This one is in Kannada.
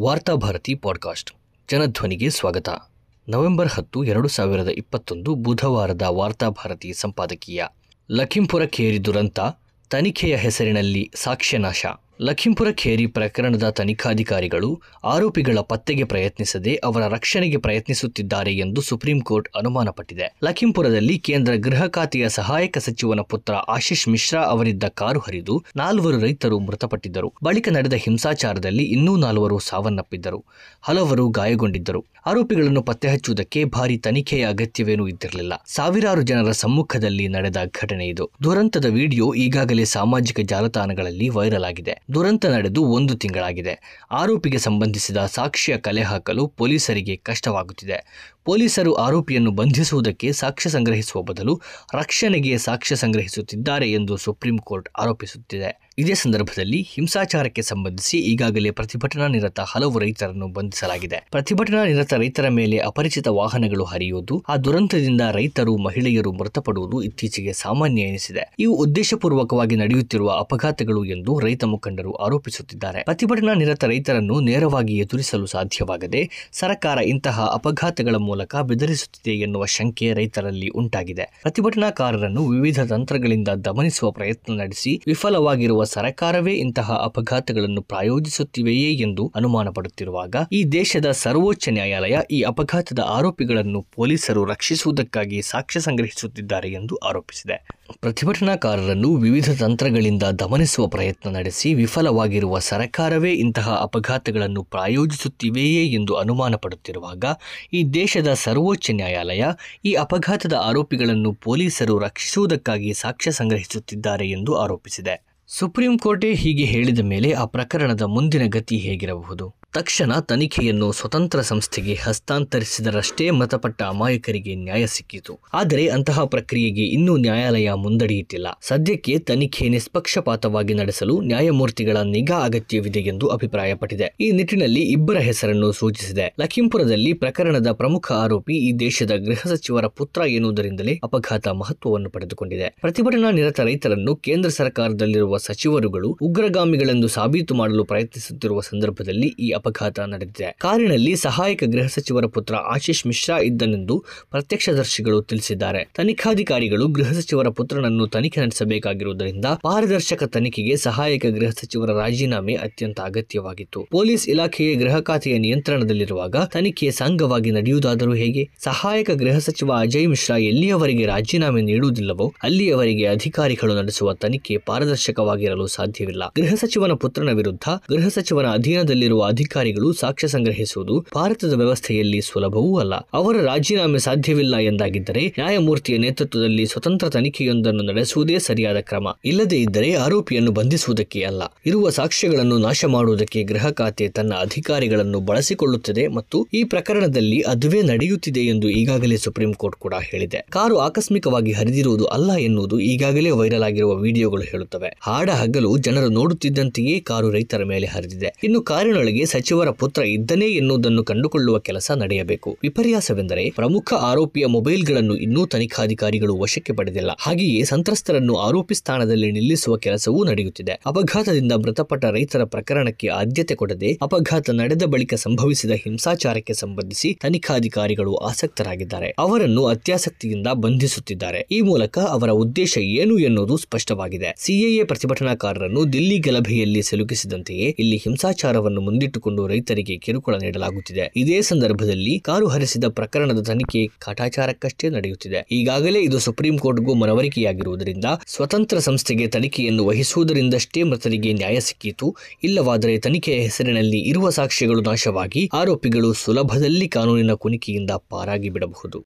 ವಾರ್ತಾಭಾರತಿ ಪಾಡ್ಕಾಸ್ಟ್. ಜನಧ್ವನಿಗೆ ಸ್ವಾಗತ. ನವೆಂಬರ್ ಹತ್ತು, ಎರಡು ಸಾವಿರದ ಇಪ್ಪತ್ತೊಂದು ಬುಧವಾರದ ವಾರ್ತಾಭಾರತಿ ಸಂಪಾದಕೀಯ. ಲಖೀಂಪುರಕ್ಕೇರಿ ದುರಂತ ತನಿಖೆಯ ಹೆಸರಿನಲ್ಲಿ ಸಾಕ್ಷ್ಯನಾಶ. ಲಖಿಂಪುರ ಖೇರಿ ಪ್ರಕರಣದ ತನಿಖಾಧಿಕಾರಿಗಳು ಆರೋಪಿಗಳ ಪತ್ತೆಗೆ ಪ್ರಯತ್ನಿಸದೆ ಅವರ ರಕ್ಷಣೆಗೆ ಪ್ರಯತ್ನಿಸುತ್ತಿದ್ದಾರೆ ಎಂದು ಸುಪ್ರೀಂ ಕೋರ್ಟ್ ಅನುಮಾನಪಟ್ಟಿದೆ. ಲಖಿಂಪುರದಲ್ಲಿ ಕೇಂದ್ರ ಗೃಹ ಖಾತೆಯ ಸಹಾಯಕ ಸಚಿವನ ಪುತ್ರ ಆಶೀಶ್ ಮಿಶ್ರಾ ಅವರಿದ್ದ ಕಾರು ಹರಿದು ನಾಲ್ವರು ರೈತರು ಮೃತಪಟ್ಟಿದ್ದರು. ಬಳಿಕ ನಡೆದ ಹಿಂಸಾಚಾರದಲ್ಲಿ ಇನ್ನೂ ನಾಲ್ವರು ಸಾವನ್ನಪ್ಪಿದ್ದರು. ಹಲವರು ಗಾಯಗೊಂಡಿದ್ದರು. ಆರೋಪಿಗಳನ್ನು ಪತ್ತೆ ಹಚ್ಚುವುದಕ್ಕೆ ಭಾರಿ ತನಿಖೆಯ ಅಗತ್ಯವೇನೂ ಇದ್ದಿರಲಿಲ್ಲ. ಸಾವಿರಾರು ಜನರ ಸಮ್ಮುಖದಲ್ಲಿ ನಡೆದ ಘಟನೆ ಇದು. ದುರಂತದ ವಿಡಿಯೋ ಈಗಾಗಲೇ ಸಾಮಾಜಿಕ ಜಾಲತಾಣಗಳಲ್ಲಿ ವೈರಲ್ ಆಗಿದೆ. ದುರಂತ ನಡೆದು ಒಂದು ತಿಂಗಳಾಗಿದೆ. ಆರೋಪಿಗೆ ಸಂಬಂಧಿಸಿದ ಸಾಕ್ಷ್ಯ ಕಲೆ ಹಾಕಲು ಪೊಲೀಸರಿಗೆ ಕಷ್ಟವಾಗುತ್ತಿದೆ. ಪೊಲೀಸರು ಆರೋಪಿಯನ್ನು ಬಂಧಿಸುವುದಕ್ಕೆ ಸಾಕ್ಷ್ಯ ಸಂಗ್ರಹಿಸುವ ಬದಲು ರಕ್ಷಣೆಗೆ ಸಾಕ್ಷ್ಯ ಸಂಗ್ರಹಿಸುತ್ತಿದ್ದಾರೆ ಎಂದು ಸುಪ್ರೀಂ ಕೋರ್ಟ್ ಆರೋಪಿಸುತ್ತಿದೆ. ಇದೇ ಸಂದರ್ಭದಲ್ಲಿ ಹಿಂಸಾಚಾರಕ್ಕೆ ಸಂಬಂಧಿಸಿ ಈಗಾಗಲೇ ಪ್ರತಿಭಟನಾ ನಿರತ ಹಲವು ರೈತರನ್ನು ಬಂಧಿಸಲಾಗಿದೆ. ಪ್ರತಿಭಟನಾ ನಿರತ ರೈತರ ಮೇಲೆ ಅಪರಿಚಿತ ವಾಹನಗಳು ಹರಿಯುವುದು, ಆ ದುರಂತದಿಂದ ರೈತರು, ಮಹಿಳೆಯರು ಮೃತಪಡುವುದು ಇತ್ತೀಚೆಗೆ ಸಾಮಾನ್ಯ ಎನಿಸಿದೆ. ಇವು ಉದ್ದೇಶಪೂರ್ವಕವಾಗಿ ನಡೆಯುತ್ತಿರುವ ಅಪಘಾತಗಳು ಎಂದು ರೈತ ಮುಖಂಡರು ಆರೋಪಿಸುತ್ತಿದ್ದಾರೆ. ಪ್ರತಿಭಟನಾ ನಿರತ ರೈತರನ್ನು ನೇರವಾಗಿ ಎದುರಿಸಲು ಸಾಧ್ಯವಾಗದೆ, ಸರ್ಕಾರ ಇಂತಹ ಅಪಘಾತಗಳ ಮೂಲಕ ಬೆದರಿಸುತ್ತಿದೆ ಎನ್ನುವ ಶಂಕೆ ರೈತರಲ್ಲಿ ಉಂಟಾಗಿದೆ. ಪ್ರತಿಭಟನಾಕಾರರನ್ನು ವಿವಿಧ ತಂತ್ರಗಳಿಂದ ದಮನಿಸುವ ಪ್ರಯತ್ನ ನಡೆಸಿ ವಿಫಲವಾಗಿರುವ ಸರ್ಕಾರವೇ ಇಂತಹ ಅಪಘಾತಗಳನ್ನು ಪ್ರಾಯೋಜಿಸುತ್ತಿವೆಯೇ ಎಂದು ಅನುಮಾನ ಪಡುತ್ತಿರುವಾಗ ಈ ದೇಶದ ಸರ್ವೋಚ್ಚ ನ್ಯಾಯಾಲಯ ಈ ಅಪಘಾತದ ಆರೋಪಿಗಳನ್ನು ಪೊಲೀಸರು ರಕ್ಷಿಸುವುದಕ್ಕಾಗಿ ಸಾಕ್ಷ್ಯ ಸಂಗ್ರಹಿಸುತ್ತಿದ್ದಾರೆ ಎಂದು ಆರೋಪಿಸಿದೆ. ಪ್ರತಿಭಟನಾಕಾರರನ್ನು ವಿವಿಧ ತಂತ್ರಗಳಿಂದ ದಮನಿಸುವ ಪ್ರಯತ್ನ ನಡೆಸಿ ವಿಫಲವಾಗಿರುವ ಸರಕಾರವೇ ಇಂತಹ ಅಪಘಾತಗಳನ್ನು ಪ್ರಾಯೋಜಿಸುತ್ತಿವೆಯೇ ಎಂದು ಅನುಮಾನಪಡುತ್ತಿರುವಾಗ ಈ ದೇಶದ ಸರ್ವೋಚ್ಚ ನ್ಯಾಯಾಲಯ ಈ ಅಪಘಾತದ ಆರೋಪಿಗಳನ್ನು ಪೊಲೀಸರು ರಕ್ಷಿಸುವುದಕ್ಕಾಗಿ ಸಾಕ್ಷ್ಯ ಸಂಗ್ರಹಿಸುತ್ತಿದ್ದಾರೆ ಎಂದು ಆರೋಪಿಸಿದೆ. ಸುಪ್ರೀಂ ಕೋರ್ಟೇ ಹೀಗೆ ಹೇಳಿದ ಮೇಲೆ ಆ ಪ್ರಕರಣದ ಮುಂದಿನ ಗತಿ ಹೇಗಿರಬಹುದು? ತಕ್ಷಣ ತನಿಖೆಯನ್ನು ಸ್ವತಂತ್ರ ಸಂಸ್ಥೆಗೆ ಹಸ್ತಾಂತರಿಸಿದರಷ್ಟೇ ಮೃತಪಟ್ಟ ಅಮಾಯಕರಿಗೆ ನ್ಯಾಯ ಸಿಕ್ಕಿತು. ಆದರೆ ಅಂತಹ ಪ್ರಕ್ರಿಯೆಗೆ ಇನ್ನೂ ನ್ಯಾಯಾಲಯ ಮುಂದಡಿಯಿಟ್ಟಿಲ್ಲ. ಸದ್ಯಕ್ಕೆ ತನಿಖೆ ನಿಷ್ಪಕ್ಷಪಾತವಾಗಿ ನಡೆಸಲು ನ್ಯಾಯಮೂರ್ತಿಗಳ ನಿಗಾ ಅಗತ್ಯವಿದೆ ಎಂದು ಅಭಿಪ್ರಾಯಪಟ್ಟಿದೆ. ಈ ನಿಟ್ಟಿನಲ್ಲಿ ಇಬ್ಬರ ಹೆಸರನ್ನು ಸೂಚಿಸಿದೆ. ಲಖಿಂಪುರದಲ್ಲಿ ಪ್ರಕರಣದ ಪ್ರಮುಖ ಆರೋಪಿ ಈ ದೇಶದ ಗೃಹ ಸಚಿವರ ಪುತ್ರ ಎನ್ನುವುದರಿಂದಲೇ ಅಪಘಾತ ಮಹತ್ವವನ್ನು ಪಡೆದುಕೊಂಡಿದೆ. ಪ್ರತಿಭಟನಾ ನಿರತ ರೈತರನ್ನು ಕೇಂದ್ರ ಸರ್ಕಾರದಲ್ಲಿರುವ ಸಚಿವರುಗಳು ಉಗ್ರಗಾಮಿಗಳೆಂದು ಸಾಬೀತು ಮಾಡಲು ಪ್ರಯತ್ನಿಸುತ್ತಿರುವ ಸಂದರ್ಭದಲ್ಲಿ ಈ ಅಪಘಾತ ನಡೆದಿದೆ. ಕಾರಿನಲ್ಲಿ ಸಹಾಯಕ ಗೃಹ ಸಚಿವರ ಪುತ್ರ ಆಶೀಶ್ ಮಿಶ್ರಾ ಇದ್ದನೆಂದು ಪ್ರತ್ಯಕ್ಷದರ್ಶಿಗಳು ತಿಳಿಸಿದ್ದಾರೆ. ತನಿಖಾಧಿಕಾರಿಗಳು ಗೃಹ ಸಚಿವರ ಪುತ್ರನನ್ನು ತನಿಖೆ ನಡೆಸಬೇಕಾಗಿರುವುದರಿಂದ ಪಾರದರ್ಶಕ ತನಿಖೆಗೆ ಸಹಾಯಕ ಗೃಹ ಸಚಿವರ ರಾಜೀನಾಮೆ ಅತ್ಯಂತ ಅಗತ್ಯವಾಗಿತ್ತು. ಪೊಲೀಸ್ ಇಲಾಖೆಯ ಗೃಹ ಖಾತೆಯ ನಿಯಂತ್ರಣದಲ್ಲಿರುವಾಗ ತನಿಖೆ ಸಾಂಗವಾಗಿ ನಡೆಯುವುದಾದರೂ ಹೇಗೆ? ಸಹಾಯಕ ಗೃಹ ಸಚಿವ ಅಜಯ್ ಮಿಶ್ರಾ ಎಲ್ಲಿಯವರೆಗೆ ರಾಜೀನಾಮೆ ನೀಡುವುದಿಲ್ಲವೋ ಅಲ್ಲಿಯವರೆಗೆ ಅಧಿಕಾರಿಗಳು ನಡೆಸುವ ತನಿಖೆ ಪಾರದರ್ಶಕವಾಗಿರಲು ಸಾಧ್ಯವಿಲ್ಲ. ಗೃಹ ಸಚಿವನ ಪುತ್ರನ ವಿರುದ್ಧ ಗೃಹ ಸಚಿವನ ಅಧೀನದಲ್ಲಿರುವ ಅಧಿಕಾರಿಗಳು ಸಾಕ್ಷ್ಯ ಸಂಗ್ರಹಿಸುವುದು ಭಾರತದ ವ್ಯವಸ್ಥೆಯಲ್ಲಿ ಸುಲಭವೂ ಅಲ್ಲ. ಅವರ ರಾಜೀನಾಮೆ ಸಾಧ್ಯವಿಲ್ಲ ಎಂದಾಗಿದ್ದರೆ ನ್ಯಾಯಮೂರ್ತಿಯ ನೇತೃತ್ವದಲ್ಲಿ ಸ್ವತಂತ್ರ ತನಿಖೆಯೊಂದನ್ನು ನಡೆಸುವುದೇ ಸರಿಯಾದ ಕ್ರಮ. ಇಲ್ಲದೇ ಇದ್ದರೆ ಆರೋಪಿಯನ್ನು ಬಂಧಿಸುವುದಕ್ಕೆ ಅಲ್ಲ. ಇರುವ ಸಾಕ್ಷ್ಯಗಳನ್ನು ನಾಶ ಮಾಡುವುದಕ್ಕೆ ಗೃಹ ಖಾತೆ ತನ್ನ ಅಧಿಕಾರಿಗಳನ್ನು ಬಳಸಿಕೊಳ್ಳುತ್ತದೆ ಮತ್ತು ಈ ಪ್ರಕರಣದಲ್ಲಿ ಅದುವೇ ನಡೆಯುತ್ತಿದೆ ಎಂದು ಈಗಾಗಲೇ ಸುಪ್ರೀಂ ಕೋರ್ಟ್ ಕೂಡ ಹೇಳಿದೆ. ಕಾರು ಆಕಸ್ಮಿಕವಾಗಿ ಹರಿದಿರುವುದು ಅಲ್ಲ ಎನ್ನುವುದು ಈಗಾಗಲೇ ವೈರಲ್ ಆಗಿರುವ ವಿಡಿಯೋಗಳು ಹೇಳುತ್ತವೆ. ಹಾಡ ಹಗಲು ಜನರು ನೋಡುತ್ತಿದ್ದಂತೆಯೇ ಕಾರು ರೈತರ ಮೇಲೆ ಹರಿದಿದೆ. ಇನ್ನು ಕಾರಿನೊಳಗೆ ಸಚಿವರ ಪುತ್ರ ಇದ್ದನೇ ಎನ್ನುವುದನ್ನು ಕಂಡುಕೊಳ್ಳುವ ಕೆಲಸ ನಡೆಯಬೇಕು. ವಿಪರ್ಯಾಸವೆಂದರೆ ಪ್ರಮುಖ ಆರೋಪಿಯ ಮೊಬೈಲ್ಗಳನ್ನು ಇನ್ನೂ ತನಿಖಾಧಿಕಾರಿಗಳು ವಶಕ್ಕೆ ಪಡೆದಿಲ್ಲ. ಹಾಗೆಯೇ ಸಂತ್ರಸ್ತರನ್ನು ಆರೋಪಿ ಸ್ಥಾನದಲ್ಲಿ ನಿಲ್ಲಿಸುವ ಕೆಲಸವೂ ನಡೆಯುತ್ತಿದೆ. ಅಪಘಾತದಿಂದ ಮೃತಪಟ್ಟ ರೈತರ ಪ್ರಕರಣಕ್ಕೆ ಆದ್ಯತೆ ಕೊಡದೆ ಅಪಘಾತ ನಡೆದ ಬಳಿಕ ಸಂಭವಿಸಿದ ಹಿಂಸಾಚಾರಕ್ಕೆ ಸಂಬಂಧಿಸಿ ತನಿಖಾಧಿಕಾರಿಗಳು ಆಸಕ್ತರಾಗಿದ್ದಾರೆ. ಅವರನ್ನು ಅತ್ಯಾಸಕ್ತಿಯಿಂದ ಬಂಧಿಸುತ್ತಿದ್ದಾರೆ. ಈ ಮೂಲಕ ಅವರ ಉದ್ದೇಶ ಏನು ಎನ್ನುವುದು ಸ್ಪಷ್ಟವಾಗಿದೆ. ಸಿಎಎ ಪ್ರತಿಭಟನಾಕಾರರನ್ನು ದಿಲ್ಲಿ ಗಲಭೆಯಲ್ಲಿ ಸಿಲುಕಿಸಿದಂತೆಯೇ ಇಲ್ಲಿ ಹಿಂಸಾಚಾರವನ್ನು ಮುಂದಿಟ್ಟುಕೊಂಡು ರೈತರಿಗೆ ಕಿರುಕುಳ ನೀಡಲಾಗುತ್ತಿದೆ. ಇದೇ ಸಂದರ್ಭದಲ್ಲಿ ಕಾರು ಹರಿಸಿದ ಪ್ರಕರಣದ ತನಿಖೆ ಕಾಟಾಚಾರಕ್ಕಷ್ಟೇ ನಡೆಯುತ್ತಿದೆ. ಈಗಾಗಲೇ ಇದು ಸುಪ್ರೀಂ ಕೋರ್ಟ್ಗೂ ಮನವರಿಕೆಯಾಗಿರುವುದರಿಂದ ಸ್ವತಂತ್ರ ಸಂಸ್ಥೆಗೆ ತನಿಖೆಯನ್ನು ವಹಿಸುವುದರಿಂದಷ್ಟೇ ಮೃತರಿಗೆ ನ್ಯಾಯ ಸಿಕ್ಕಿತು. ಇಲ್ಲವಾದರೆ ತನಿಖೆಯ ಹೆಸರಿನಲ್ಲಿ ಇರುವ ಸಾಕ್ಷ್ಯಗಳು ನಾಶವಾಗಿ ಆರೋಪಿಗಳು ಸುಲಭದಲ್ಲಿ ಕಾನೂನಿನ ಕುಣಿಕೆಯಿಂದ ಪಾರಾಗಿ ಬಿಡಬಹುದು